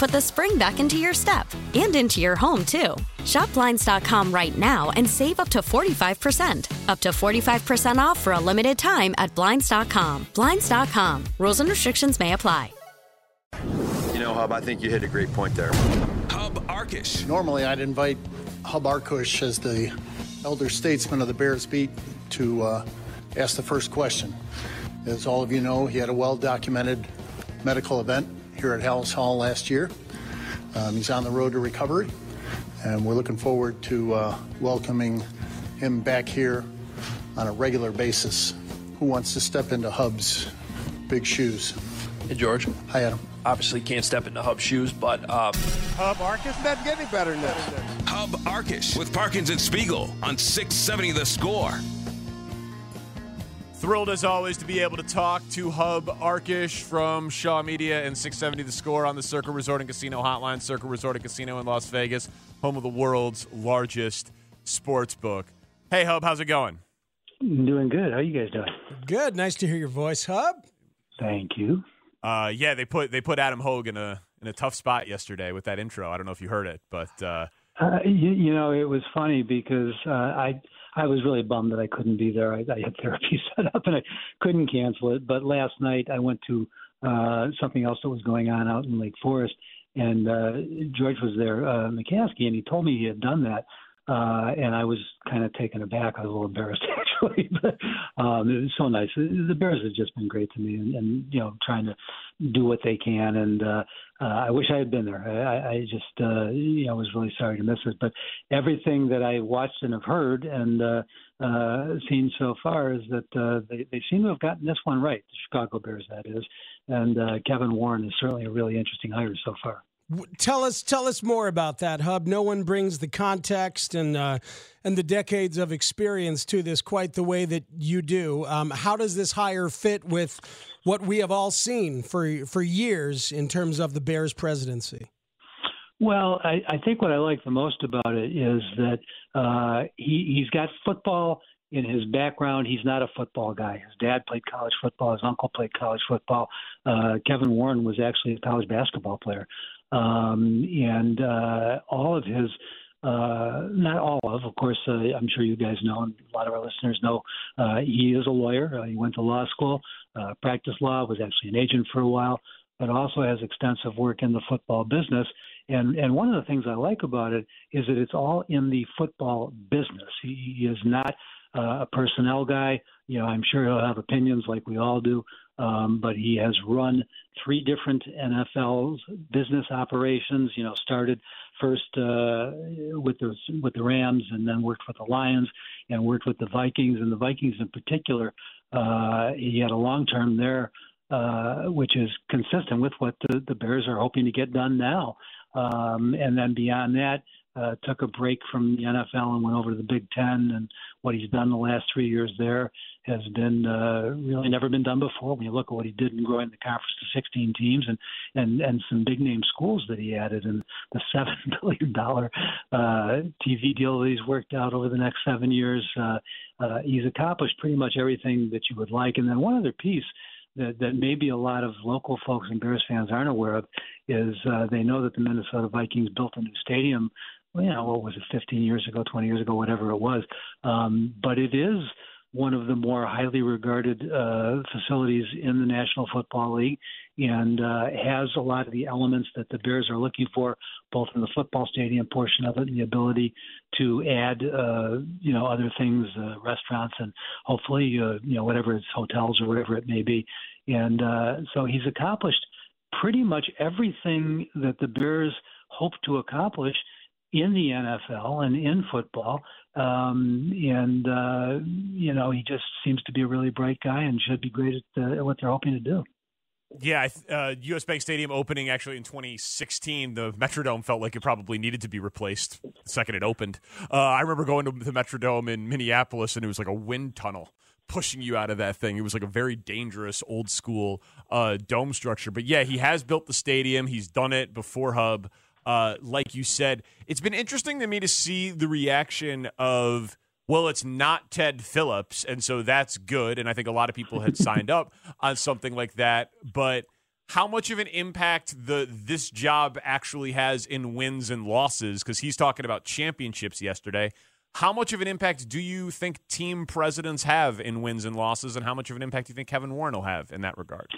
put the spring back into your step and into your home, too. Shop Blinds.com right now and save up to 45%. Up to 45% off for a limited time at Blinds.com. Blinds.com. Rules and restrictions may apply. You know, Hub, I think you hit a great point there. Hub Arkush. Normally, I'd invite Hub Arkush as the elder statesman of the Bears beat to uh, ask the first question. As all of you know, he had a well documented medical event here at Halas Hall last year. Um, he's on the road to recovery, and we're looking forward to uh, welcoming him back here on a regular basis. Who wants to step into Hub's big shoes? Hey, George. Hi, Adam. Obviously, can't step into Hub shoes, but um, Hub Arkush doesn't get any better than this. Hub Arkush with Parkins and Spiegel on 670 The Score. Thrilled as always to be able to talk to Hub Arkush from Shaw Media and 670 The Score on the Circa Resort and Casino Hotline. Circa Resort and Casino in Las Vegas, home of the world's largest sports book. Hey, Hub, how's it going? Doing good. How you guys doing? Good. Nice to hear your voice, Hub. Thank you. Uh, yeah, they put they put Adam Hoge in a in a tough spot yesterday with that intro. I don't know if you heard it, but uh, Uh, you, you know, it was funny because uh, I I was really bummed that I couldn't be there. I, I had therapy set up and I couldn't cancel it. But last night I went to uh, something else that was going on out in Lake Forest, and uh, George was there, uh, McCaskey, and he told me he had done that. Uh, and I was kind of taken aback. I was a little embarrassed actually, but um, it was so nice. The Bears have just been great to me, and, and you know, trying to do what they can. And uh, uh, I wish I had been there. I, I just, uh, you know, was really sorry to miss it. But everything that I watched and have heard and uh, uh, seen so far is that uh, they, they seem to have gotten this one right. The Chicago Bears, that is. And uh, Kevin Warren is certainly a really interesting hire so far. Tell us, tell us more about that, Hub. No one brings the context and uh, and the decades of experience to this quite the way that you do. Um, how does this hire fit with what we have all seen for for years in terms of the Bears presidency? Well, I, I think what I like the most about it is that uh, he, he's got football in his background. He's not a football guy. His dad played college football. His uncle played college football. Uh, Kevin Warren was actually a college basketball player. Um, and uh, all of his uh, not all of, of course, uh, I'm sure you guys know, and a lot of our listeners know, uh, he is a lawyer. Uh, he went to law school, uh, practiced law, was actually an agent for a while, but also has extensive work in the football business. And and one of the things I like about it is that it's all in the football business. He, he is not uh, a personnel guy. You know, I'm sure he'll have opinions like we all do, um, but he has run three different NFL's business operations. You know, started first uh, with the with the Rams, and then worked with the Lions, and worked with the Vikings. And the Vikings in particular, uh, he had a long term there, uh, which is consistent with what the, the Bears are hoping to get done now. Um, and then beyond that, uh, took a break from the NFL and went over to the Big Ten. And what he's done the last three years there has been uh, really never been done before. When you look at what he did in growing the conference to 16 teams and and and some big name schools that he added, and the seven billion dollar uh, TV deal that he's worked out over the next seven years, uh, uh, he's accomplished pretty much everything that you would like. And then one other piece that, that maybe a lot of local folks and Bears fans aren't aware of is uh, they know that the Minnesota Vikings built a new stadium. You know, what was it, 15 years ago, 20 years ago, whatever it was. Um, but it is one of the more highly regarded uh, facilities in the National Football League and uh, has a lot of the elements that the Bears are looking for, both in the football stadium portion of it and the ability to add, uh, you know, other things, uh, restaurants, and hopefully, uh, you know, whatever it's hotels or whatever it may be. And uh, so he's accomplished pretty much everything that the Bears hope to accomplish in the NFL and in football. Um, and, uh, you know, he just seems to be a really bright guy and should be great at, uh, at what they're hoping to do. Yeah, uh, U.S. Bank Stadium opening actually in 2016, the Metrodome felt like it probably needed to be replaced the second it opened. Uh, I remember going to the Metrodome in Minneapolis, and it was like a wind tunnel pushing you out of that thing. It was like a very dangerous old school uh, dome structure. But yeah, he has built the stadium. He's done it before Hub. Uh, like you said, it's been interesting to me to see the reaction of well, it's not Ted Phillips, and so that's good. And I think a lot of people had signed up on something like that. But how much of an impact the this job actually has in wins and losses? Because he's talking about championships yesterday. How much of an impact do you think team presidents have in wins and losses, and how much of an impact do you think Kevin Warren will have in that regard?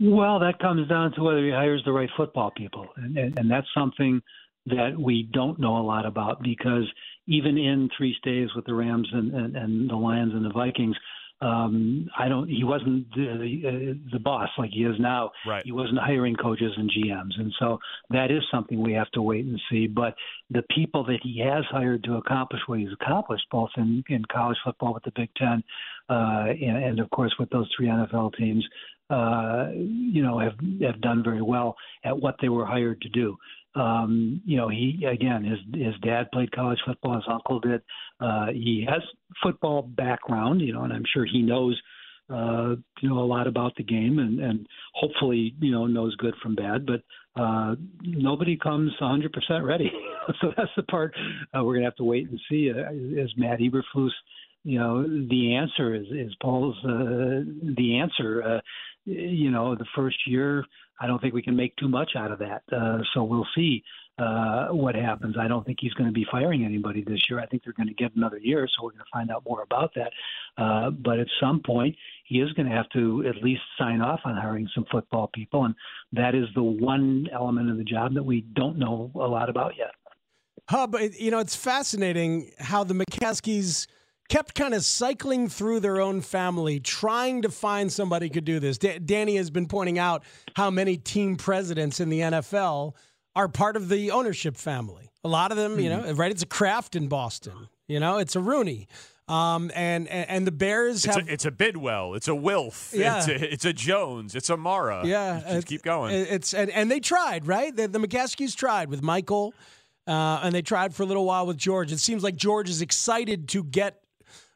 Well, that comes down to whether he hires the right football people, and, and, and that's something that we don't know a lot about because even in three stays with the Rams and, and, and the Lions and the Vikings, um, I don't. He wasn't the, the, the boss like he is now. Right. He wasn't hiring coaches and GMs, and so that is something we have to wait and see. But the people that he has hired to accomplish what he's accomplished, both in, in college football with the Big Ten, uh, and, and of course with those three NFL teams, uh, you know, have have done very well at what they were hired to do. Um, you know, he again, his his dad played college football. His uncle did. Uh, he has football background, you know, and I'm sure he knows, uh, you know, a lot about the game, and and hopefully, you know, knows good from bad. But uh, nobody comes 100% ready, so that's the part uh, we're gonna have to wait and see. Uh, is Matt Eberflus, you know, the answer is is Poles uh, the answer. Uh, you know, the first year I don't think we can make too much out of that. Uh, so we'll see uh, what happens. I don't think he's going to be firing anybody this year. I think they're going to get another year, so we're going to find out more about that. Uh, but at some point, he is going to have to at least sign off on hiring some football people, and that is the one element of the job that we don't know a lot about yet. Hub, you know, it's fascinating how the McCaskeys – kept kind of cycling through their own family, trying to find somebody could do this. D- Danny has been pointing out how many team presidents in the NFL are part of the ownership family. A lot of them, mm-hmm. you know, right? It's a Kraft in Boston. You know, it's a Rooney. Um, and, and, and the Bears it's have a, it's a Bidwell, it's a Wilf, yeah. it's a, it's a Jones, it's a Mara. Yeah, just keep going. It's and, and they tried, right? The, the McCaskeys tried with Michael, uh, and they tried for a little while with George. It seems like George is excited to get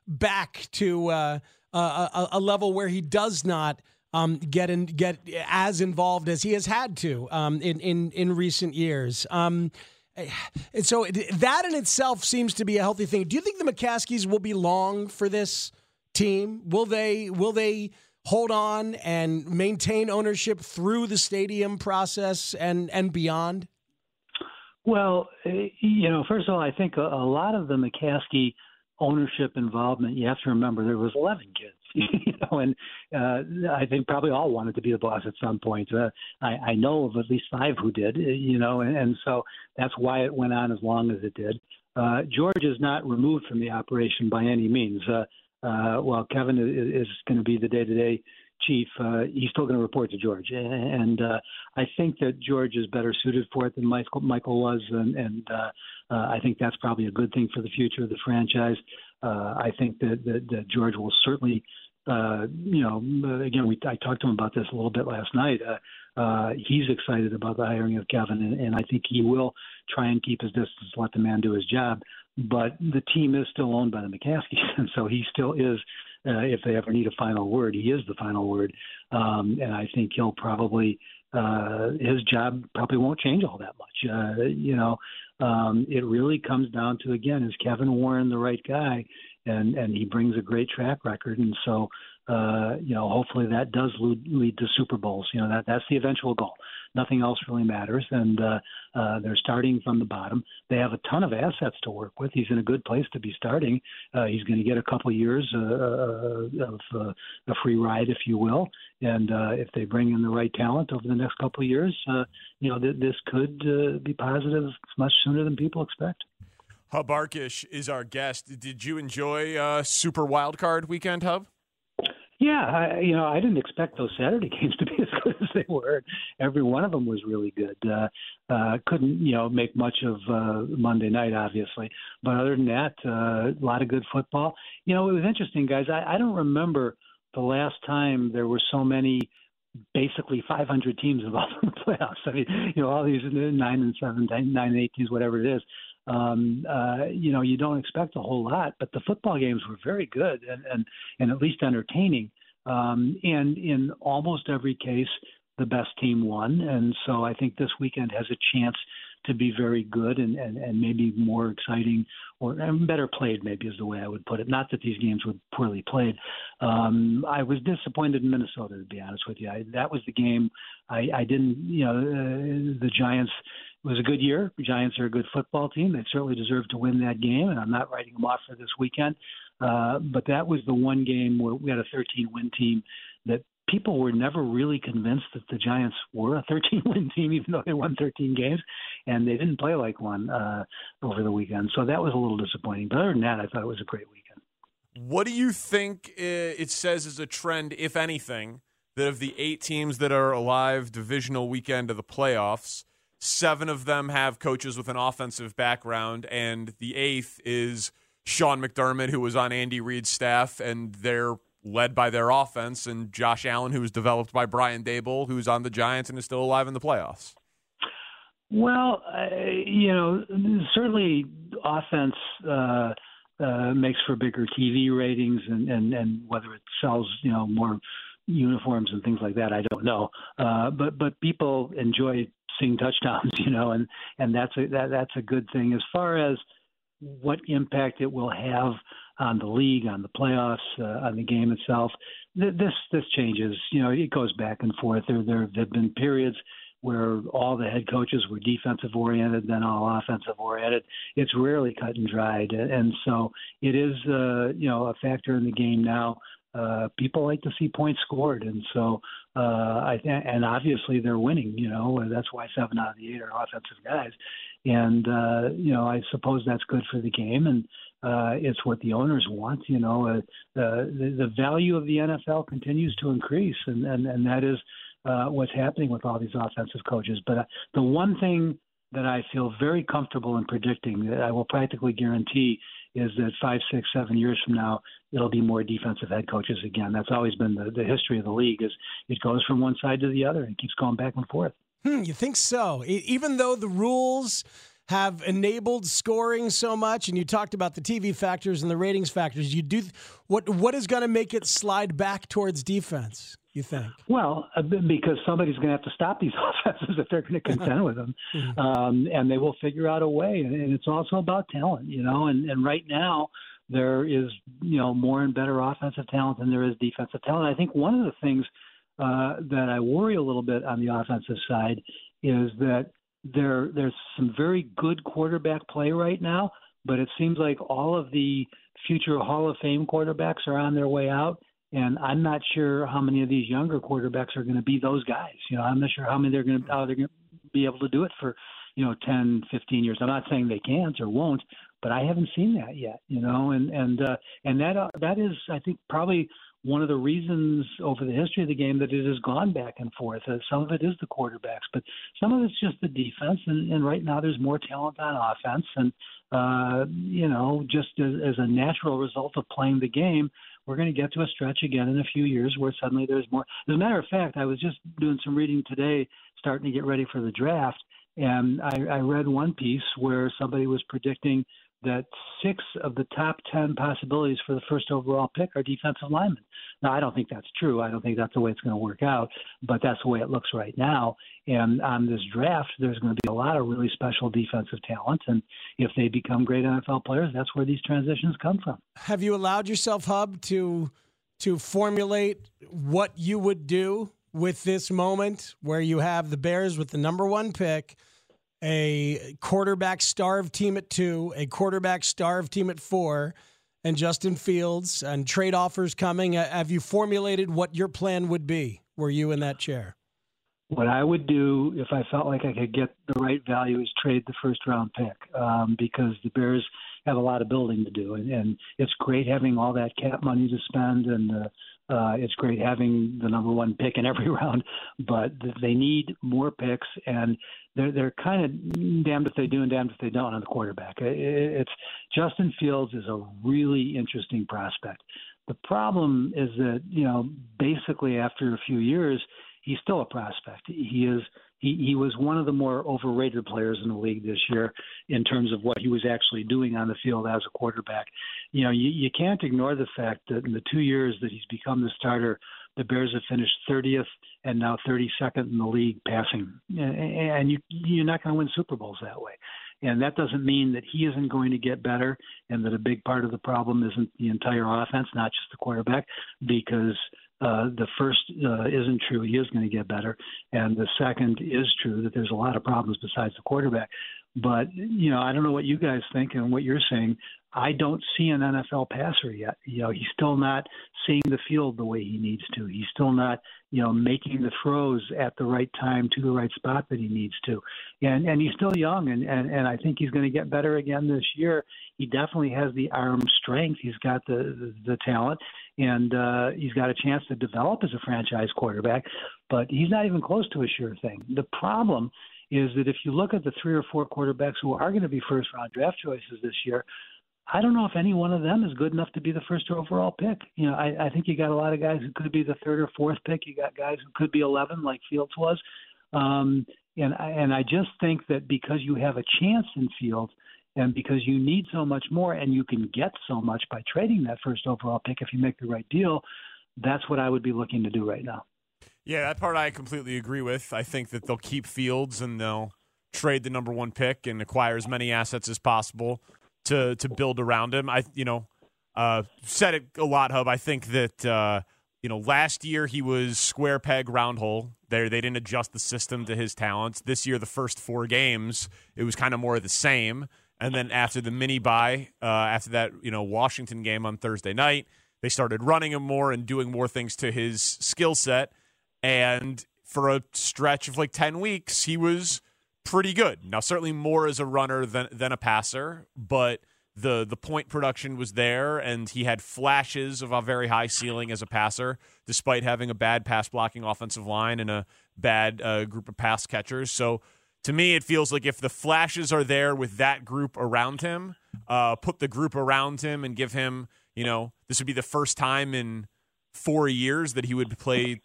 back to uh, a, a, level where he does not um, get in, get as involved as he has had to um, in, in in recent years. Um, and so that in itself seems to be a healthy thing. Do you think the McCaskeys will be long for this team? Will they will they hold on and maintain ownership through the stadium process and and beyond? Well, eh, you know, first of all, I think a, a lot of the McCaskey ownership involvement, you have to remember there was 11 kids, you know, and uh, I think probably all wanted to be the boss at some point. Uh, I, I know of at least five who did, uh, you know, and, and so that's why it went on as long as it did. Uh, George is not removed from the operation by any means. Uh, uh, while Kevin is, is going to be the day-to-day chief, uh, he's still going to report to George, and uh, I think that George is better suited for it than Michael, Michael was, and, and uh, uh, I think that's probably a good thing for the future of the franchise. Uh, I think that, that, that George will certainly, uh, you know, again, we I talked to him about this a little bit last night. Uh, uh, he's excited about the hiring of Kevin, and, and I think he will try and keep his distance, let the man do his job. But the team is still owned by the McCaskeys, and so he still is. Uh, if they ever need a final word, he is the final word, um, and I think he'll probably uh, his job probably won't change all that much. Uh, you know, um, it really comes down to again, is Kevin Warren the right guy? And and he brings a great track record, and so uh, you know, hopefully that does lead, lead to Super Bowls. You know, that that's the eventual goal. Nothing else really matters, and uh, uh, they're starting from the bottom. They have a ton of assets to work with. He's in a good place to be starting. Uh, he's going to get a couple years uh, uh, of uh, a free ride, if you will. And uh, if they bring in the right talent over the next couple of years, uh, you know, th- this could uh, be positive much sooner than people expect. Hub Arkush is our guest. Did you enjoy uh, Super Wildcard Weekend, Hub? Yeah, I, you know, I didn't expect those Saturday games to be as good as they were. Every one of them was really good. Uh, uh, couldn't, you know, make much of uh, Monday night, obviously, but other than that, uh, a lot of good football. You know, it was interesting, guys. I, I don't remember the last time there were so many basically 500 teams involved in the playoffs. I mean, you know, all these nine and seven, nine and eight teams, whatever it is. Um, uh, you know, you don't expect a whole lot, but the football games were very good and and, and at least entertaining. Um, and in almost every case, the best team won. And so I think this weekend has a chance to be very good and, and, and maybe more exciting or better played, maybe is the way I would put it. Not that these games were poorly played. Um, I was disappointed in Minnesota, to be honest with you. I, that was the game I, I didn't, you know, uh, the Giants it was a good year. The Giants are a good football team. They certainly deserve to win that game, and I'm not writing them off for this weekend. Uh, but that was the one game where we had a 13 win team that people were never really convinced that the Giants were a 13 win team, even though they won 13 games, and they didn't play like one uh, over the weekend. So that was a little disappointing. But other than that, I thought it was a great weekend. What do you think it says as a trend, if anything, that of the eight teams that are alive divisional weekend of the playoffs, seven of them have coaches with an offensive background, and the eighth is Sean McDermott, who was on Andy Reid's staff, and they're led by their offense, and Josh Allen, who was developed by Brian Daboll, who's on the Giants and is still alive in the playoffs. Well, uh, you know, certainly offense uh, uh, makes for bigger TV ratings, and, and and whether it sells, you know, more uniforms and things like that, I don't know. Uh, but but people enjoy seeing touchdowns, you know, and and that's a that, that's a good thing. As far as what impact it will have on the league, on the playoffs, uh, on the game itself, th- this this changes. You know, it goes back and forth. There there have been periods where all the head coaches were defensive oriented, then all offensive oriented. It's rarely cut and dried, and so it is uh, you know a factor in the game now uh, people like to see points scored, and so uh, I th- and obviously they're winning. You know that's why seven out of the eight are offensive guys, and uh, you know I suppose that's good for the game, and uh, it's what the owners want. You know uh, the the value of the NFL continues to increase, and and and that is uh, what's happening with all these offensive coaches. But uh, the one thing that I feel very comfortable in predicting that I will practically guarantee is that five, six, seven years from now, it'll be more defensive head coaches again. That's always been the, the history of the league. Is it goes from one side to the other and keeps going back and forth. Hmm, you think so? Even though the rules have enabled scoring so much, and you talked about the TV factors and the ratings factors, you do what? What is going to make it slide back towards defense? You think? Well, uh, because somebody's going to have to stop these offenses if they're going to contend with them, mm-hmm. um, and they will figure out a way. And it's also about talent, you know. And, and right now, there is you know more and better offensive talent than there is defensive talent. I think one of the things uh, that I worry a little bit on the offensive side is that there there's some very good quarterback play right now, but it seems like all of the future Hall of Fame quarterbacks are on their way out. And I'm not sure how many of these younger quarterbacks are going to be those guys. You know, I'm not sure how many they're going to how they're going to be able to do it for, you know, 10, 15 years. I'm not saying they can't or won't, but I haven't seen that yet, you know, and and uh, and that uh, that is, I think, probably one of the reasons over the history of the game that it has gone back and forth. Uh, some of it is the quarterbacks, but some of it's just the defense. And, and right now, there's more talent on offense, and uh, you know, just as, as a natural result of playing the game, we're going to get to a stretch again in a few years where suddenly there's more. As a matter of fact, I was just doing some reading today, starting to get ready for the draft, and I, I read one piece where somebody was predicting that six of the top 10 possibilities for the first overall pick are defensive linemen. Now, I don't think that's true. I don't think that's the way it's going to work out, but that's the way it looks right now. And on this draft, there's going to be a lot of really special defensive talent. And if they become great NFL players, that's where these transitions come from. Have you allowed yourself, Hub, to to formulate what you would do with this moment where you have the Bears with the number one pick, a quarterback starved team at two, a quarterback starved team at four, and Justin Fields and trade offers coming. Uh, have you formulated what your plan would be? Were you in that chair? What I would do if I felt like I could get the right value is trade the first round pick um, because the Bears have a lot of building to do, and, and it's great having all that cap money to spend, and uh, uh, it's great having the number one pick in every round, but they need more picks, and they're they're kind of damned if they do and damned if they don't on the quarterback. It's Justin Fields is a really interesting prospect. The problem is that you know basically after a few years he's still a prospect. He is he, he was one of the more overrated players in the league this year in terms of what he was actually doing on the field as a quarterback. You know, you, you can't ignore the fact that in the two years that he's become the starter, the Bears have finished 30th and now 32nd in the league passing, and you you're not going to win Super Bowls that way. And that doesn't mean that he isn't going to get better and that a big part of the problem isn't the entire offense, not just the quarterback, because uh, the first uh, isn't true. He is going to get better, and the second is true that there's a lot of problems besides the quarterback. But you know, I don't know what you guys think and what you're saying. I don't see an NFL passer yet. You know, he's still not seeing the field the way he needs to. He's still not, you know, making the throws at the right time to the right spot that he needs to. And and he's still young and and, and I think he's going to get better again this year. He definitely has the arm strength. He's got the the, the talent and uh he's got a chance to develop as a franchise quarterback, but he's not even close to a sure thing. The problem is that if you look at the three or four quarterbacks who are going to be first round draft choices this year, I don't know if any one of them is good enough to be the first overall pick. You know, I, I think you got a lot of guys who could be the third or fourth pick. You got guys who could be 11, like Fields was. Um, and and I just think that because you have a chance in Fields, and because you need so much more, and you can get so much by trading that first overall pick if you make the right deal, that's what I would be looking to do right now. Yeah, that part I completely agree with. I think that they'll keep Fields and they'll trade the number one pick and acquire as many assets as possible to to build around him. I you know uh, said it a lot, Hub. I think that uh, you know last year he was square peg round hole. There they didn't adjust the system to his talents. This year, the first four games, it was kind of more of the same. And then after the mini buy, uh, after that you know Washington game on Thursday night, they started running him more and doing more things to his skill set. And for a stretch of like ten weeks, he was pretty good. Now, certainly more as a runner than than a passer, but the the point production was there, and he had flashes of a very high ceiling as a passer, despite having a bad pass blocking offensive line and a bad uh, group of pass catchers. So. To me, it feels like if the flashes are there with that group around him, uh, put the group around him and give him, you know, this would be the first time in four years that he would play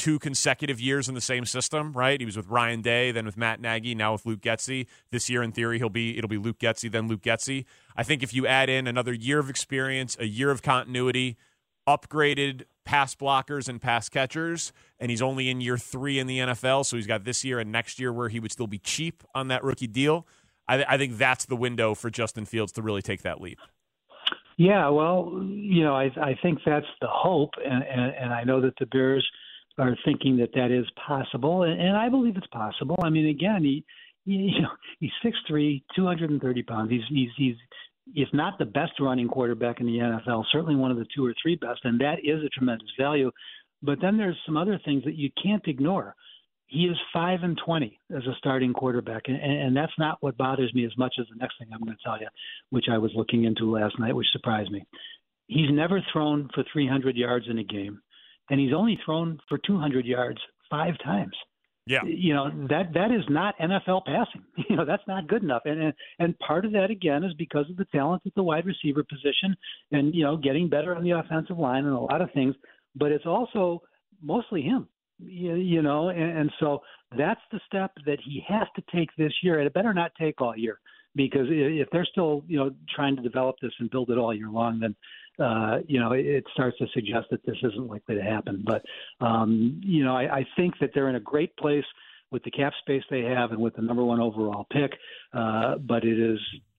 two consecutive years in the same system, right? He was with Ryan Day, then with Matt Nagy, now with Luke Getsy. This year, in theory, he'll be it'll be Luke Getsy, then Luke Getsy. I think if you add in another year of experience, a year of continuity, upgraded pass blockers and pass catchers, and he's only in year three in the NFL, so he's got this year and next year where he would still be cheap on that rookie deal. I, I think that's the window for Justin Fields to really take that leap. Yeah, well, you know, I, I think that's the hope, and, and, and I know that the Bears – are thinking that that is possible, and, and I believe it's possible. I mean, again, he, he you know he's six three, two hundred and thirty pounds. He's he's he's if not the best running quarterback in the NFL, certainly one of the two or three best, and that is a tremendous value. But then there's some other things that you can't ignore. He is five and twenty as a starting quarterback, and, and that's not what bothers me as much as the next thing I'm going to tell you, which I was looking into last night, which surprised me. He's never thrown for 300 yards in a game and he's only thrown for 200 yards five times. Yeah, you know that that is not NFL passing. You know that's not good enough, and and, and part of that again is because of the talent at the wide receiver position, and you know getting better on the offensive line and a lot of things. But it's also mostly him, you, you know, and, and so that's the step that he has to take this year, and it better not take all year because if they're still you know trying to develop this and build it all year long, then uh, you know, it starts to suggest that this isn't likely to happen. But, um, you know, I, I think that they're in a great place with the cap space they have and with the number one overall pick. Uh, but it is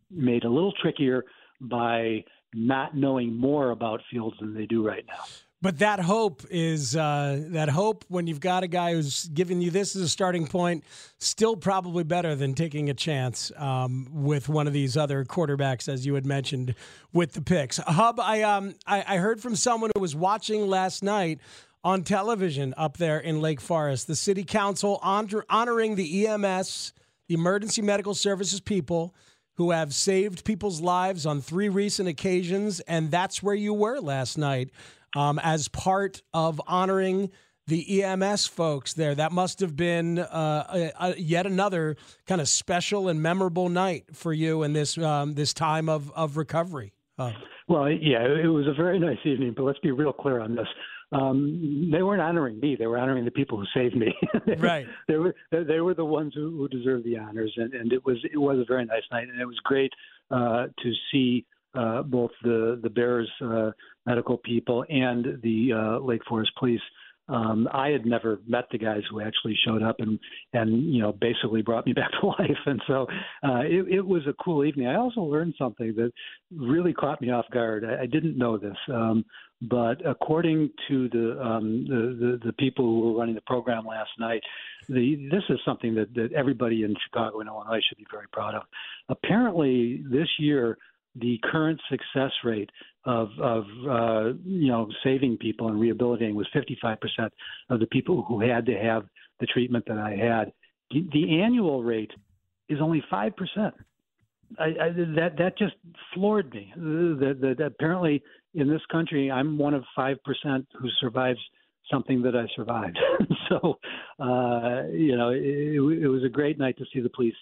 made a little trickier by not knowing more about Fields than they do right now. But that hope is uh, that hope when you've got a guy who's giving you this as a starting point, still probably better than taking a chance um, with one of these other quarterbacks, as you had mentioned with the picks. Hub, I um I, I heard from someone who was watching last night on television up there in Lake Forest, the city council honor, honoring the EMS, the emergency medical services people who have saved people's lives on three recent occasions, and that's where you were last night um, as part of honoring the EMS folks there. That must have been uh, a, a, yet another kind of special and memorable night for you in this um, this time of of recovery. Uh, well, yeah, it was a very nice evening, but let's be real clear on this. Um, they weren't honoring me; they were honoring the people who saved me. right. they were they were the ones who, who deserved the honors, and, and it was it was a very nice night, and it was great uh, to see uh, both the the Bears uh, medical people and the uh, Lake Forest Police. Um, I had never met the guys who actually showed up and and you know basically brought me back to life, and so uh, it, it was a cool evening. I also learned something that really caught me off guard. I, I didn't know this, um, but according to the, um, the the the people who were running the program last night, the this is something that that everybody in Chicago and Illinois should be very proud of. Apparently, this year the current success rate of of uh, you know saving people and rehabilitating was 55% of the people who had to have the treatment that I had. The annual rate is only five percent. That that just floored me. That, that apparently in this country, I'm one of five percent who survives something that I survived. so, uh, you know, it, it was a great night to see the police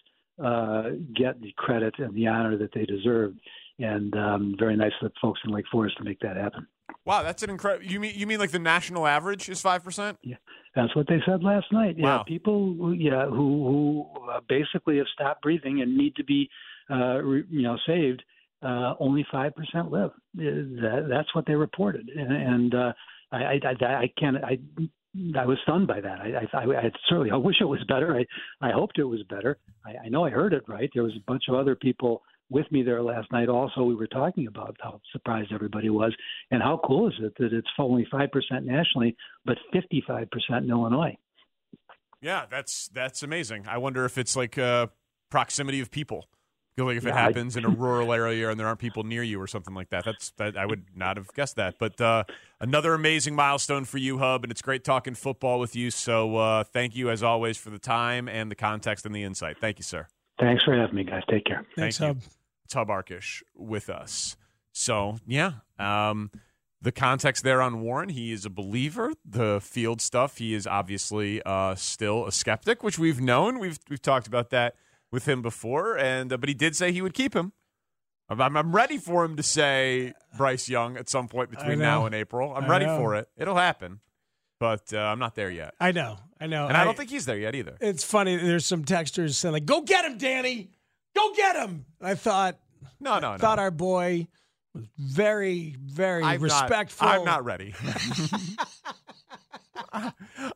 uh, get the credit and the honor that they deserve. And um, very nice of the folks in Lake Forest to make that happen. Wow, that's an incredible. You mean you mean like the national average is five percent? Yeah, that's what they said last night. Wow. Yeah, people, who, yeah, who who uh, basically have stopped breathing and need to be, uh, re, you know, saved. Uh, only five percent live. Uh, that, that's what they reported, and, and uh, I, I, I, I can't. I I was stunned by that. I, I, I certainly I wish it was better. I, I hoped it was better. I, I know I heard it right. There was a bunch of other people with me there last night. Also, we were talking about how surprised everybody was, and how cool is it that it's only five percent nationally, but fifty-five percent in Illinois. Yeah, that's that's amazing. I wonder if it's like uh, proximity of people. Like if it happens I- in a rural area and there aren't people near you or something like that. That's that I would not have guessed that. But uh, another amazing milestone for you, Hub, and it's great talking football with you. So uh, thank you as always for the time and the context and the insight. Thank you, sir. Thanks for having me, guys. Take care. Thanks, Thank Hub. you. It's Hub Arkush with us. So yeah, um, the context there on Warren, he is a believer. The field stuff, he is obviously uh, still a skeptic, which we've known. We've we've talked about that with him before, and uh, but he did say he would keep him. I'm, I'm- ready for him to say Bryce Young at some point between now and April. I'm I ready know. for it. It'll happen, but uh, I'm not there yet, I know, I know, and I don't think he's there yet either. it's funny. There's some texters saying like, "Go get him, Danny! Go get him!" I thought, No, no, no. thought our boy was very, very I'm respectful. Not, I'm not ready.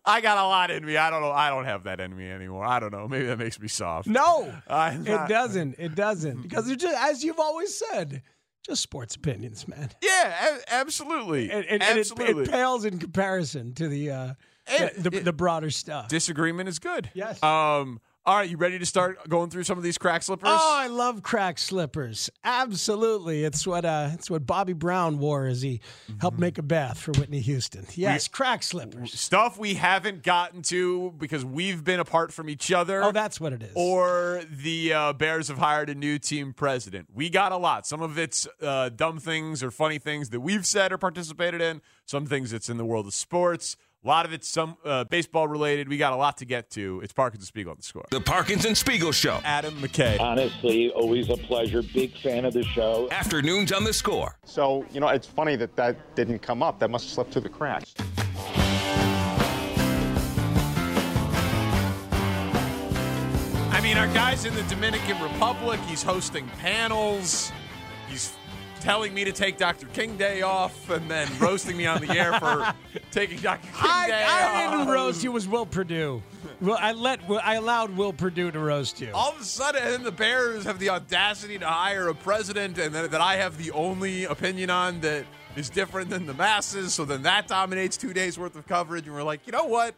I got a lot in me. I don't know. I don't have that in me anymore. I don't know. Maybe that makes me soft. No, I'm it doesn't. It doesn't because it's just as you've always said, just sports opinions, man. Yeah, absolutely. And, and, and it, absolutely. it pales in comparison to the uh, the, the, the broader stuff. Disagreement is good. Yes. Um. All right. You ready to start going through some of these crack slippers? Oh, I love crack slippers. Absolutely, it's what uh, it's what Bobby Brown wore as he Mm-hmm. helped make a bath for Whitney Houston. Yes, crack slippers. Stuff we haven't gotten to because we've been apart from each other. Oh, that's what it is. or the uh, Bears have hired a new team president. We got a lot. Some of it's uh, dumb things or funny things that we've said or participated in. Some things that's in the world of sports. A lot of it's some uh, baseball related. We got a lot to get to. It's Parkins and Spiegel on the score. The Parkins and Spiegel Show. Adam McKay. Honestly, always a pleasure. Big fan of the show. Afternoons on the score. So, you know, it's funny that that didn't come up. That must have slipped through the cracks. I mean, our guy's in the Dominican Republic. He's hosting panels. He's telling me to take Dr. King Day off and then roasting me on the air for taking Dr. King I, Day I off. didn't roast you. It was Will Perdue. Well, I let I allowed Will Perdue to roast you. All of a sudden, and then the Bears have the audacity to hire a president, and that, that I have the only opinion on that is different than the masses. So then that dominates two days worth of coverage, and we're like, you know what?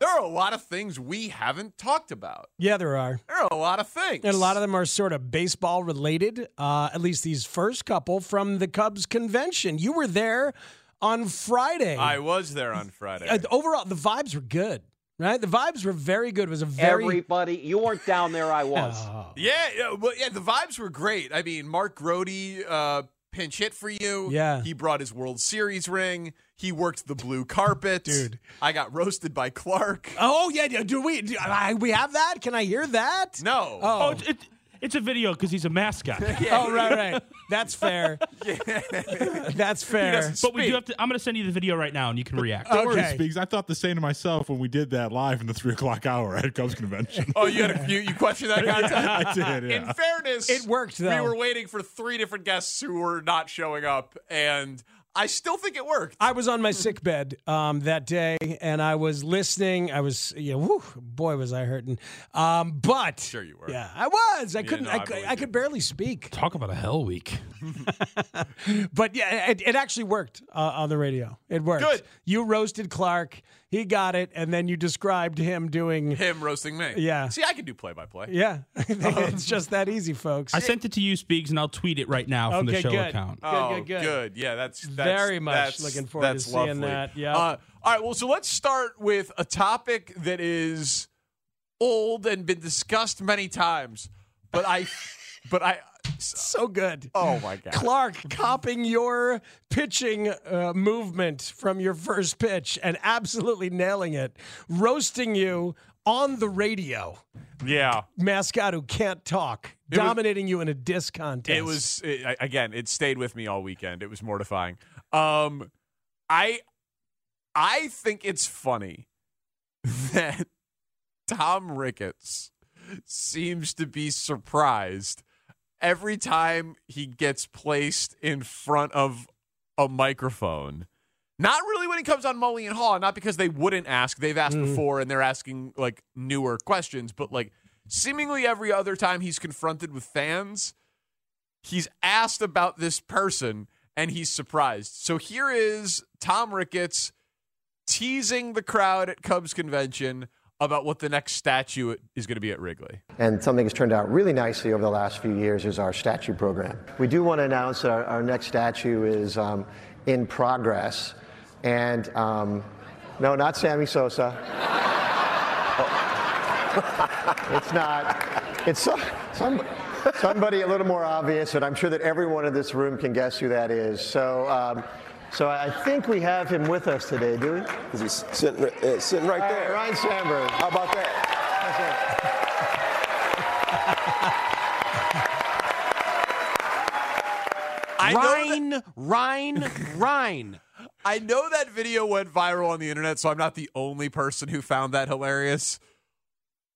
There are a lot of things we haven't talked about. Yeah, there are. There are a lot of things, and a lot of them are sort of baseball related. Uh, at least these first couple from the Cubs convention. You were there on Friday. I was there on Friday. Uh, overall, the vibes were good. Right, the vibes were very good. It was a very everybody. You weren't down there. I was. Yeah, yeah, well, yeah. The vibes were great. I mean, Mark Grody uh, pinch hit for you. Yeah. he brought his World Series ring. He worked the blue carpet, Dude. I got roasted by Clark. Oh yeah, yeah, do we? Do, I, we have that? Can I hear that? No. Oh, Oh, it's, it, it's a video because he's a mascot. oh right, right. That's fair. That's fair. But we do have to. I'm going to send you the video right now, and you can react. Don't worry, Okay. Speaks. I thought the same to myself when we did that live in the three o'clock hour at Cubs convention. Oh, you had a, you, you questioned that content? I did. In fairness, It worked, though. We were waiting for three different guests who were not showing up, and I still think it worked. I was on my sick bed um, that day, and I was listening. I was, you know, whew, boy, was I hurting. Um, but Sure you were. yeah, I was. I couldn't. no, I, I cou- I could barely speak. Talk about a hell week. But yeah, it, it actually worked uh, on the radio. It worked. Good. You roasted Clark. He got it, and then you described him doing. Him roasting me. Yeah. See, I can do play by play. Yeah, it's just that easy, folks. I sent it to you, Speaks, and I'll tweet it right now from the show good. account. Good, Oh, good, good. Yeah, that's, that's Very much that's- looking forward to that's seeing that, yeah. Uh, all right. Well, so let's start with a topic that is old and been discussed many times, but I, but I. so good. Oh my god. Clark copying your pitching uh, movement from your first pitch and absolutely nailing it, roasting you on the radio. Yeah. Mascot who can't talk, It was- dominating you in a disc contest. It was it, again. It stayed with me all weekend. It was mortifying. Um, I I think it's funny that Tom Ricketts seems to be surprised every time he gets placed in front of a microphone. Not really when he comes on Mully and Haugh, not because they wouldn't ask. They've asked mm-hmm. before and they're asking like newer questions, but like seemingly every other time he's confronted with fans, he's asked about this person and he's surprised. So here is Tom Ricketts teasing the crowd at Cubs convention about what the next statue is going to be at Wrigley. And something that's turned out really nicely over the last few years is our statue program. We do want to announce that our, our next statue is um, in progress. And um, no, not Sammy Sosa. it's not. It's so, some, somebody a little more obvious, and I'm sure that everyone in this room can guess who that is. So, um, so I think we have him with us today, do we? Is he sitting, uh, sitting right All there? Ryan Sandberg. How about that? I know that- Rhine, Rhine, Rhine. I know that video went viral on the internet, so I'm not the only person who found that hilarious.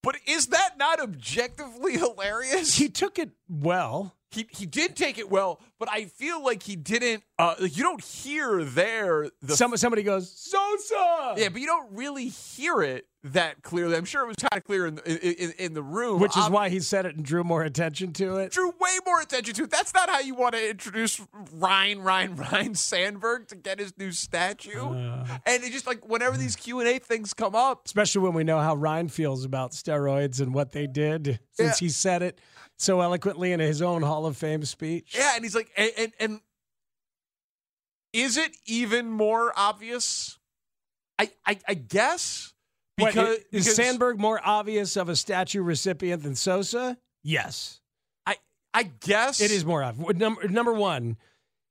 But is that not objectively hilarious? He took it well. He he did take it well, but I feel like he didn't. Uh, like, you don't hear there the Some, somebody goes, Sosa! yeah, but you don't really hear it that clearly. I'm sure it was kind of clear in the, in, in the room, Which is Ob- why he said it and drew more attention to it. drew way more attention to it. That's not how you want to introduce Ryan, Ryan, Ryan Sandberg to get his new statue. Uh. and it just like whenever these Q and A things come up, Especially when we know how Ryan feels about steroids and what they did since Yeah. he said it so eloquently in his own Hall of Fame speech. yeah, and he's like, and, and, and is it even more obvious? I I, I guess because, is because Sandberg more obvious of a statue recipient than Sosa? Yes. I I guess It is more obvious. Number, number one,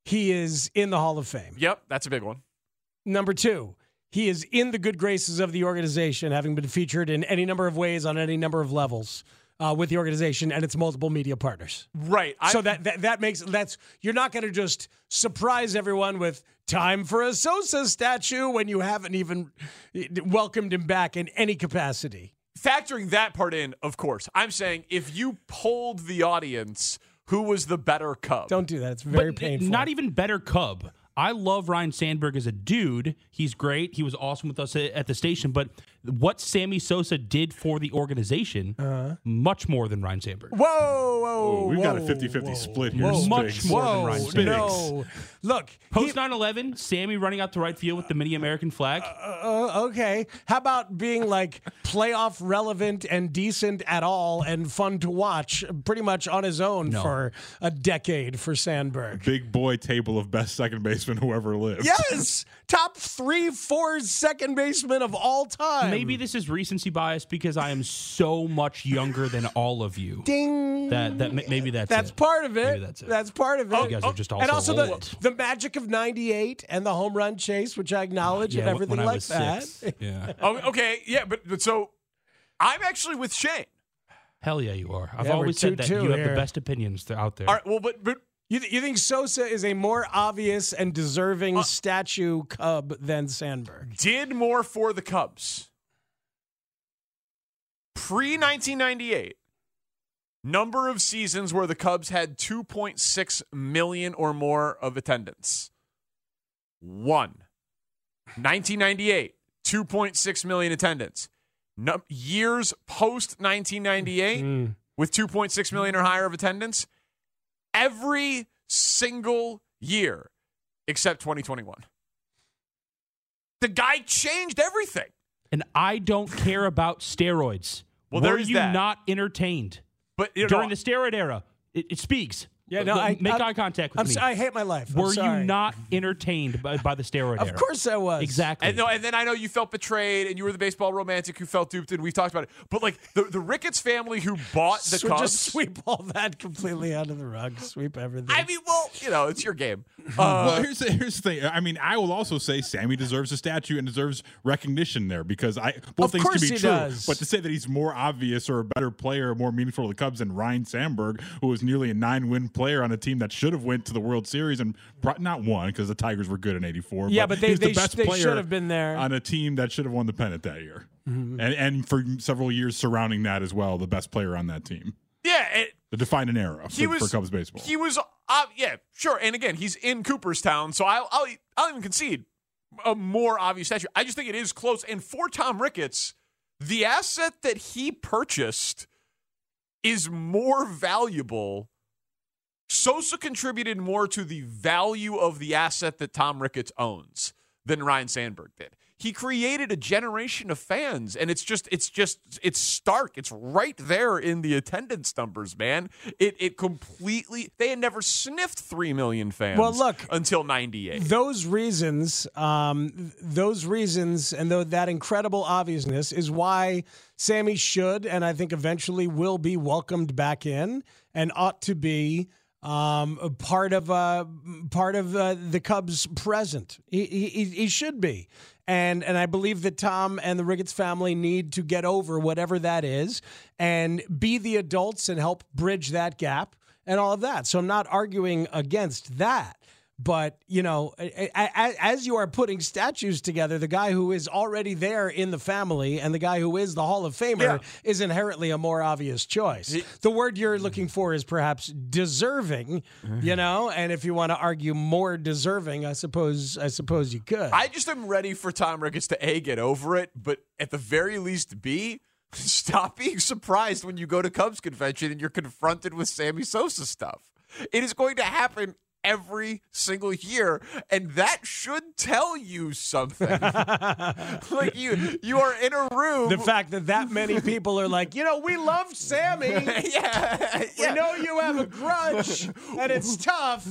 he is in the Hall of Fame. Yep, that's a big one. Number two, he is in the good graces of the organization, having been featured in any number of ways on any number of levels uh, with the organization and its multiple media partners. Right. I- so that, that that makes that's you're not going to just surprise everyone with time for a Sosa statue when you haven't even welcomed him back in any capacity. factoring that part in, of course, I'm saying if you polled the audience who was the better Cub. Don't do that. It's very But painful. Not even better Cub. I love Ryan Sandberg as a dude. He's great. He was awesome with us at at the station. But what Sammy Sosa did for the organization, Uh-huh. much more than Ryan Sandberg. Whoa, whoa, we've got a whoa, 50-50 whoa, split here. whoa. Much Spigs. more than Ryan Spigs. Sandberg. no. Look, Post 9 11, Sammy running out to right field with the mini American flag. uh, okay. How about being like playoff relevant and decent at all and fun to watch pretty much on his own No. for a decade for Sandberg? Big boy table of best second baseman who ever lived. Yes! Top three, four second baseman of all time. Maybe this is recency bias because I am so much younger than all of you. Ding. That that maybe that's That's it. part of it. Maybe that's it. That's part of it. You guys are just and also also old. the, the magic of 98 and the home run chase, which I acknowledge, and Yeah, everything when I like was that. six. Yeah. Oh, okay, yeah, but, but so I'm actually with Shane. Hell yeah, you are. I've Yeah, always said that 2-2 you have the best opinions out there. All right, well, but but You, th- you think Sosa is a more obvious and deserving Uh, statue cub than Sandberg? did more for the Cubs. Pre 1998, number of seasons where the Cubs had 2.6 million or more of attendance. One. 1998, 2.6 million attendance. Num- years post 1998 mm-hmm. with 2.6 million or higher of attendance, every single year except 2021. The guy changed everything. And I don't care about steroids. Well, Were there's you that. not entertained But you know, during the steroid era? It, it speaks. Yeah, no, I- make I'm- eye contact with I'm me. so- I hate my life. I'm Were sorry. you not entertained by, by the steroid Of era? course I was. Exactly. And, no, and then I know you felt betrayed, and you were the baseball romantic who felt duped, and we've talked about it. But like the, the Ricketts family who bought the So Cubs, just sweep all that completely under the rug. Sweep everything. I mean, well, you know, it's your game. well, Uh, here's the, here's the thing. I mean, I will also say Sammy deserves a statue and deserves recognition there because I both things course can be he true. does. But to say that he's more obvious or a better player, or more meaningful to the Cubs than Ryne Sandberg, who was nearly a nine-win player on a team that should have went to the World Series and pro- not won because the Tigers were good in '84. Yeah, but they- he's they the best they player should have been there. on a team that should have won the pennant that year, Mhm. and and for several years surrounding that as well, the best player on that team. yeah, it, define an era he for, was for Cubs baseball. He was, uh, yeah, sure. And again, he's in Cooperstown, so I'll, I'll, I'll even concede a more obvious statue. I just think it is close. And for Tom Ricketts, the asset that he purchased is more valuable. Sosa contributed more to the value of the asset that Tom Ricketts owns than Ryne Sandberg did. He created a generation of fans, and it's just, it's just, it's stark. It's right there in the attendance numbers, man. It, it completely. They had never sniffed three million fans. Well, look, until '98. those reasons, um, those reasons, and though that incredible obviousness is why Sammy should, and I think eventually will be welcomed back in, and ought to be um, part of uh, part of uh, the Cubs' present. He, he he should be. And and I believe that Tom and the Ricketts family need to get over whatever that is and be the adults and help bridge that gap and all of that. So I'm not arguing against that. But, you know, as you are putting statues together, the guy who is already there in the family and the guy who is the Hall of Famer Yeah. is inherently a more obvious choice. The word you're looking for is perhaps deserving, you mm. know, and if you want to argue more deserving, I suppose I suppose you could. I just am ready for Tom Ricketts to A, get over it, but at the very least, B, stop being surprised when you go to Cubs convention and you're confronted with Sammy Sosa stuff. It is going to happen every single year, and that should tell you something. like you, you are in a room. the fact that that many people are like, you know, we love Sammy. yeah, We know you have a grudge, and it's tough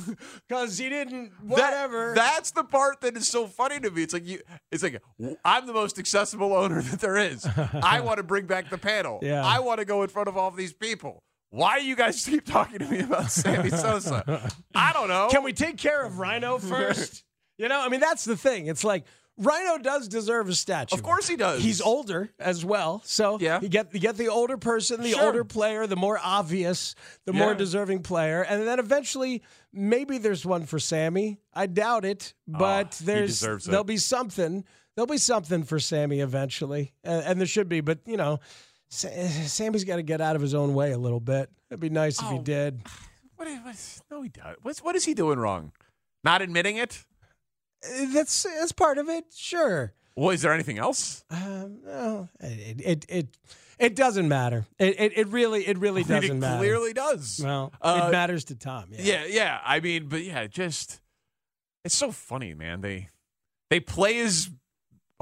because he didn't whatever. That, that's the part that is so funny to me. It's like you. It's like I'm the most accessible owner that there is. I want to bring back the panel. Yeah. I want to go in front of all of these people. Why do you guys keep talking to me about Sammy Sosa? I don't know. Can we take care of Ryno first? you know, I mean, that's the thing. It's like Ryno does deserve a statue. Of course he does. He's older as well, so Yeah. you get you get the older person, the Sure. older player, the more obvious, the more deserving player, and then eventually maybe there's one for Sammy. I doubt it, ah, but he there's there'll be something. There'll be something for Sammy eventually, and, and there should be. But you know, Sammy's got to get out of his own way a little bit. It'd be nice if he Oh. did. What, what, no, he does. What's, what is he doing wrong? Not admitting it? Uh, That's that's part of it. Sure. Well, is there anything else? Um, no, it it it, it doesn't matter. It, it it really it really I mean, doesn't it matter. clearly does. Well, Uh, it matters to Tom. Yeah. Yeah, yeah. I mean, but yeah, just it's so funny, man. They they play his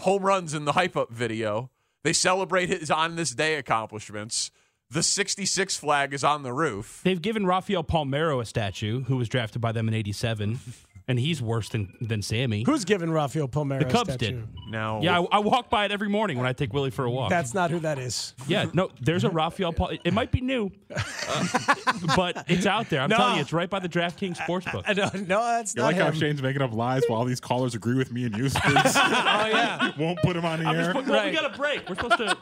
home runs in the hype up video. They celebrate his on this day accomplishments. The 66 flag is on the roof. They've given Rafael Palmeiro a statue, who was drafted by them in '87, and he's worse than than Sammy. Who's giving Rafael Palmeiro? the Cubs statue? did. No. Yeah, I, I walk by it every morning when I take Willie for a walk. That's not who that is. yeah, no, there's a Rafael Paul. It might be new, uh, but it's out there. I'm No. telling you, it's right by the DraftKings Sportsbook. I don't, no, that's You not like how. Shane's making up lies while all these callers agree with me and you? Spruce? oh yeah. Won't put him on the I'm air. just, well, we got a break. We're supposed to.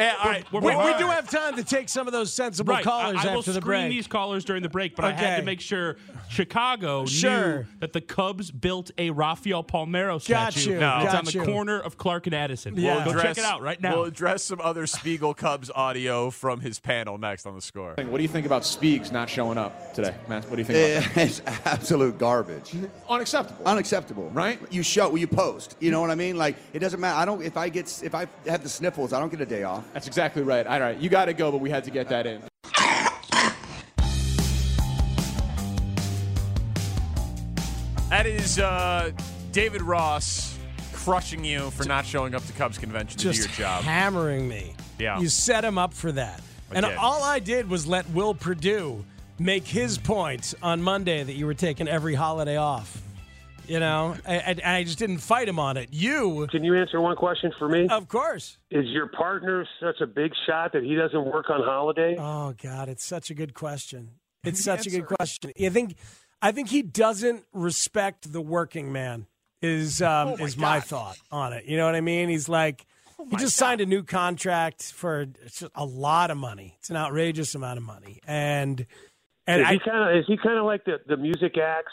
Yeah, all right. We, We're- we we're- do have time to take some of those sensible Right, callers I, I will after the screen these callers during the break, but I had to make sure Chicago Sure. knew that the Cubs built a Rafael Palmeiro Got statue. you, No. It's got on the you. corner of Clark and Addison. Yeah. Go Address- check it out right now. We'll address some other Spiegel Cubs audio from his panel next on the score. What do you think about Speaks not showing up today, Matt? What do you think about It's absolute garbage. Unacceptable. Unacceptable. Right? You show, you post. You know what I mean? Like it doesn't matter. I don't. If I get, if I have the sniffles, I don't get a day off. That's exactly right. All right, you got to go, but we had to get that in. That is uh, David Ross crushing you for not showing up to Cubs convention to do Just your job. hammering me. Yeah. You set him up for that. I and did. all I did was let Will Perdue make his point on Monday that you were taking every holiday off. You know, and I, I just didn't fight him on it. You, Can you answer one question for me? of course. Is your partner such a big shot that he doesn't work on holiday? Oh God, it's such a good question. It's such a good question. I think, I think he doesn't respect the working man. Is um, Oh, my is my God. thought on it? You know what I mean? He's like, Oh, he just signed a new contract for it's just a lot of money. It's an outrageous amount of money, and and is I he kind of is he kind of like the the music acts?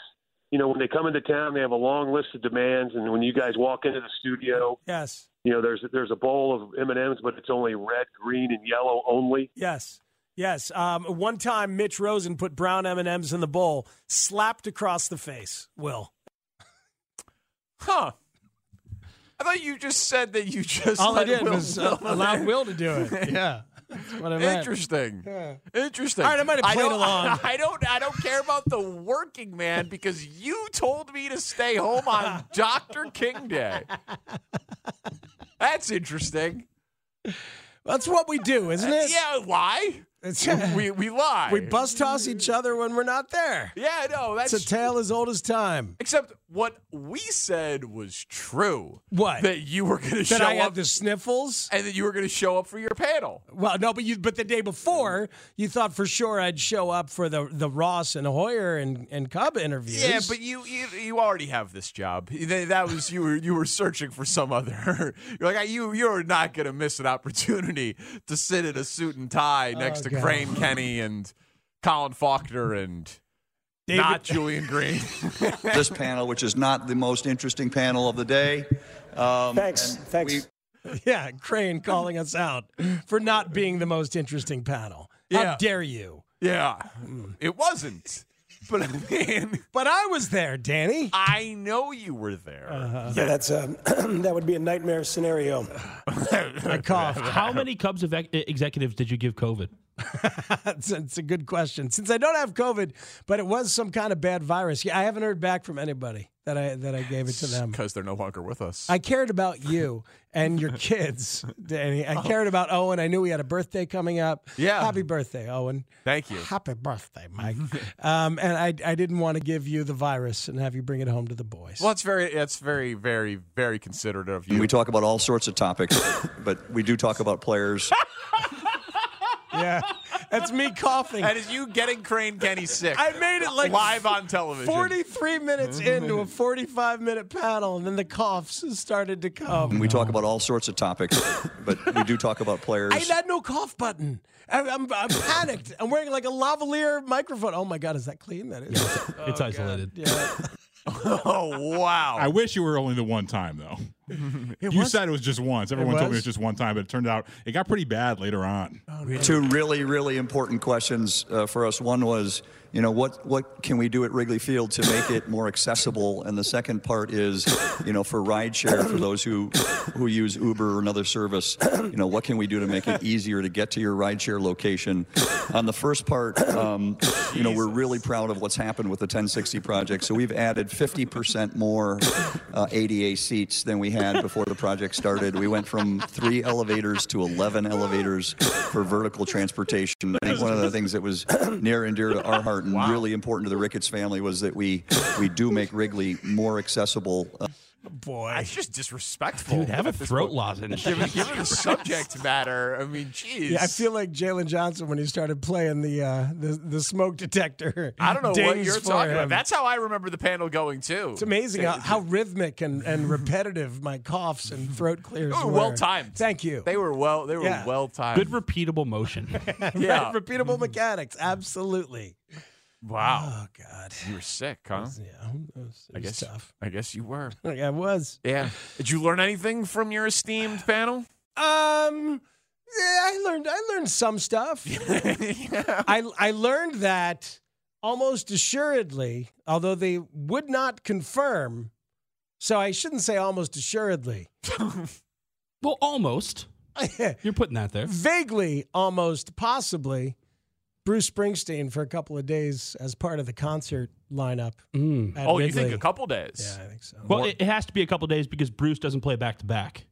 You know, when they come into town, they have a long list of demands, and when you guys walk into the studio, yes, you know, there's there's a bowl of M and M's, but it's only red, green, and yellow only. yes, yes. Um, one time, Mitch Rosen put brown M and M's in the bowl, slapped across the face. Will Huh. I thought you just said that you just all I let did Will was uh, allow Will to do it. Yeah, that's what I. Interesting. Yeah. Interesting. All right, I might have played don't- along. I don't. I don't care about the working man because you told me to stay home on Dr. King Day. That's interesting. That's what we do, isn't it? Yeah, lie. It's, we we lie. we bust toss each other when we're not there. Yeah, no, that's It's a tale as old as time. Except what we said was true. What? That you were going to show That I up had the sniffles. and that you were going to show up for your panel. Well, no, but you but the day before, you thought for sure I'd show up for the the Ross and Hoyer and, and Cub interviews. Yeah, but you, you you already have this job. That that was you were you were searching for some other. You're like you you're not going to miss an opportunity to sit in a suit and tie next Oh, to God. Crane Kenny and Colin Faulkner and David- not Julian Green. this panel, which is not the most interesting panel of the day. Um, Thanks. and Thanks. yeah, Crane calling us out for not being the most interesting panel. How Yeah. dare you? yeah, hmm. it wasn't. But I mean, But I was there, Danny. I know you were there. Uh-huh. Yeah, that's um, a that would be a nightmare scenario. I coughed. How many Cubs exec- executives did you give COVID? it's, it's a good question. Since I don't have COVID, but it was some kind of bad virus. Yeah, I haven't heard back from anybody that I that I gave it to them. because they're no longer with us. I cared about you and your kids, Danny. I cared about Owen. I knew he had a birthday coming up. Yeah. Happy birthday, Owen. Thank you. Happy birthday, Mike. um, and I, I didn't want to give you the virus and have you bring it home to the boys. Well, it's very, it's very, very, very considerate of you. we talk about all sorts of topics, but we do talk about players. yeah, that's me coughing. That is you getting Crane Kenny sick. I made it like live on television. 43 minutes into a 45 minute panel, and then the coughs started to come. we talk about all sorts of topics, but we do talk about players. I had no cough button. I, I'm, I'm panicked. I'm wearing like a lavalier microphone. Oh my God, is that clean? That is. it's oh, isolated. Yeah. oh wow! I wish you were only the one time though. It you was- said it was just once. Everyone told me it was? was just one time, but it turned out it got pretty bad later on. Two really, really important questions uh, for us. One was you know, what, what can we do at Wrigley Field to make it more accessible? And the second part is, you know, for rideshare, for those who, who use Uber or another service, you know, what can we do to make it easier to get to your rideshare location? On the first part, um, you know, we're really proud of what's happened with the 1060 project. So we've added 50% more uh, ADA seats than we had before the project started. We went from three elevators to 11 elevators for vertical transportation. I think one of the things that was near and dear to our heart and really important to the Ricketts family was that we we do make Wrigley more accessible. Uh, Boy, It's just disrespectful. Dude, have a throat point. lozenge. Given, given the subject matter, I mean, jeez. Yeah, I feel like Jalen Johnson when he started playing the uh, the, the smoke detector. I don't know what you're for talking about. That's how I remember the panel going too. It's amazing how, how rhythmic and, and repetitive my coughs and throat clears They were were. well timed. Thank you. They were well. They were Yeah. well timed. Good repeatable motion. Yeah. Right, repeatable mechanics. Absolutely. Wow. Oh God. You were sick, huh? Yeah. It was, it I was guess. tough. I guess you were. I was. Yeah. Did you learn anything from your esteemed panel? Um. Yeah, I learned. I learned some stuff. I I learned that almost assuredly, although they would not confirm. So I shouldn't say almost assuredly. well, almost. You're putting that there. Vaguely, almost, possibly. Bruce Springsteen for a couple of days as part of the concert lineup. Mm. at Oh, you think a couple days? Yeah, I think so. Well, it, it has to be a couple days because Bruce doesn't play back to back.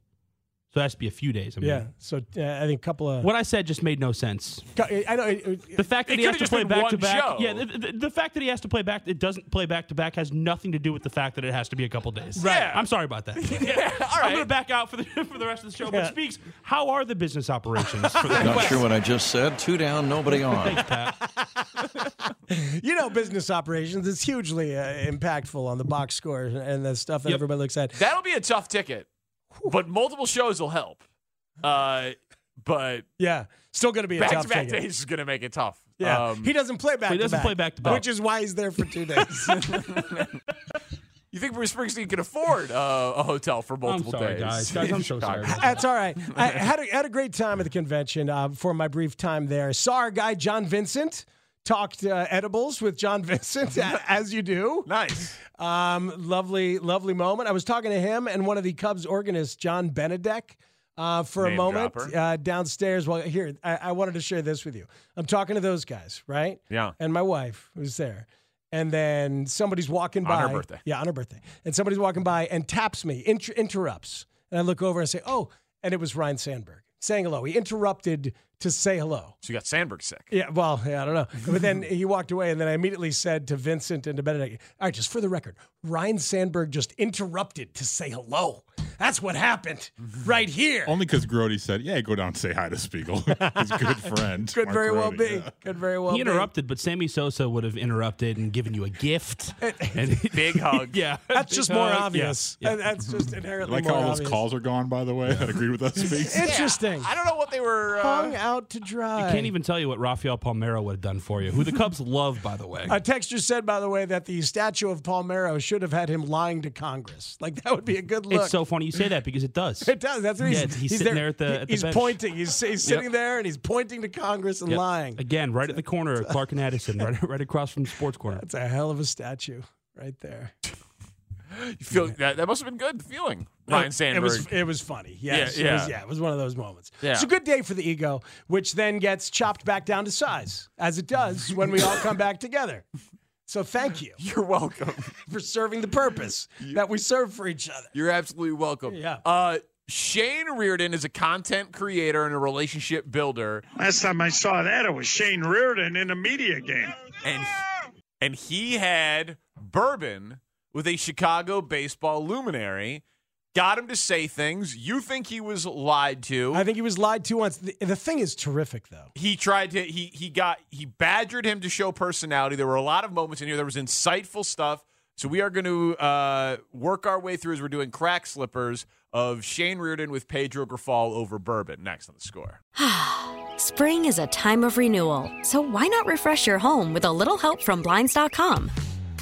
So it has to be a few days. I mean, Yeah. So uh, I think a couple of. What I said just made no sense. I know. it- The fact that he has to play back to back. show. yeah, the, the, the fact that he has to play back, it doesn't play back to back, has nothing to do with the fact that it has to be a couple days. Right. Yeah. I'm sorry about that. yeah. All right. I'm going to back out for the for the rest of the show. Yeah. But speaks, how are the business operations for the Not West? sure what I just said. Two down, nobody on. Thanks, Pat. you know, business operations is hugely uh, impactful on the box score and the stuff that Yep. everybody looks at. That'll be a tough ticket, but multiple shows will help. Uh, but Yeah, still going to be a back tough to back ticket. days is going to make it tough. Yeah, Um, he doesn't play back. he to doesn't back, play back to back. which is why he's there for two days. you think Bruce Springsteen can afford uh, a hotel for multiple sorry, days? guys. Guys, I'm so sorry. That's all right. I had a, had a great time at the convention uh, for my brief time there. Saw our guy John Vincent. Talked uh, edibles with John Vincent, as you do. Nice. Um, lovely, lovely moment. I was talking to him and one of the Cubs organists, John Benedek, uh, for a moment uh, downstairs. Well, here, I, I wanted to share this with you. I'm talking to those guys, right? Yeah. And my wife was there. And then somebody's walking by. On her birthday. Yeah, on her birthday. And somebody's walking by and taps me, inter- interrupts. And I look over and say, oh, and it was Ryne Sandberg saying hello. He interrupted to say hello. So you got Sandberg sick. Yeah, well, yeah, I don't know. But then he walked away, and then I immediately said to Vincent and to Benedict, all right, just for the record, Ryne Sandberg just interrupted to say hello. That's what happened right here. Only because Grote said, "Yeah, go down and say hi to Spiegel, his good friend." Could Mark very well Grote, be. yeah. Could very well be. He be. interrupted, but Sammy Sosa would have interrupted and given you a gift. and Big hug. yeah, That's big just more obvious. Yeah, yeah. And That's just I inherently like more how all those obvious. calls are gone. By the way, that agreed with us. Speaks. Interesting. I don't know what they were. Hung Uh, out to dry. I can't even tell you what Rafael Palmeiro would have done for you, who the Cubs love, by the way. A texture said, by the way, that the statue of Palmeiro should have had him lying to Congress. Like that would be a good look. It's so funny you say that because it does. It does. That's what Yeah, he's, he's sitting there at the- at the he's bench. pointing. He's, he's sitting there and he's pointing to Congress and Yep. lying. Again, right at the corner of Clark and Addison, right, right across from the sports corner. That's a hell of a statue right there. you feel that that must have been good feeling. Ryne It- Sandberg. It was it was funny. Yes, Yeah, It was, yeah. yeah, it was one of those moments. Yeah. It's a good day for the ego, which then gets chopped back down to size, as it does when we all come back together. So thank you You're welcome. for serving the purpose that we serve for each other. You're absolutely welcome. Yeah. Uh, Shane Reardon is a content creator and a relationship builder, Last time I saw that, it was Shane Reardon in a media game. and and he had bourbon with a Chicago baseball luminary. Got him to say things. You think he was lied to? I think he was lied to once. The, the thing is terrific, though. he tried to he he got he badgered him to show personality. There were a lot of moments in here. There was insightful stuff. So we are going to uh, work our way through as we're doing crack slippers of Shane Reardon with Pedro Grifol over bourbon next on the score. Spring is a time of renewal, so why not refresh your home with a little help from Blinds.com?